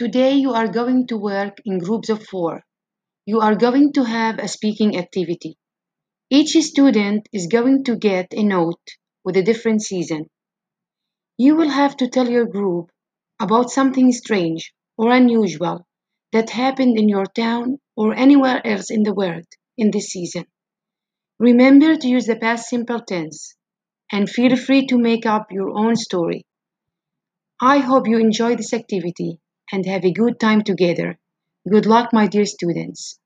Today you are going to work in groups of four. You are going to have a speaking activity. Each student is going to get a note with a different season. You will have to tell your group about something strange or unusual that happened in your town or anywhere else in the world in this season. Remember to use the past simple tense and feel free to make up your own story. I hope you enjoy this activity and have a good time together. Good luck, my dear students.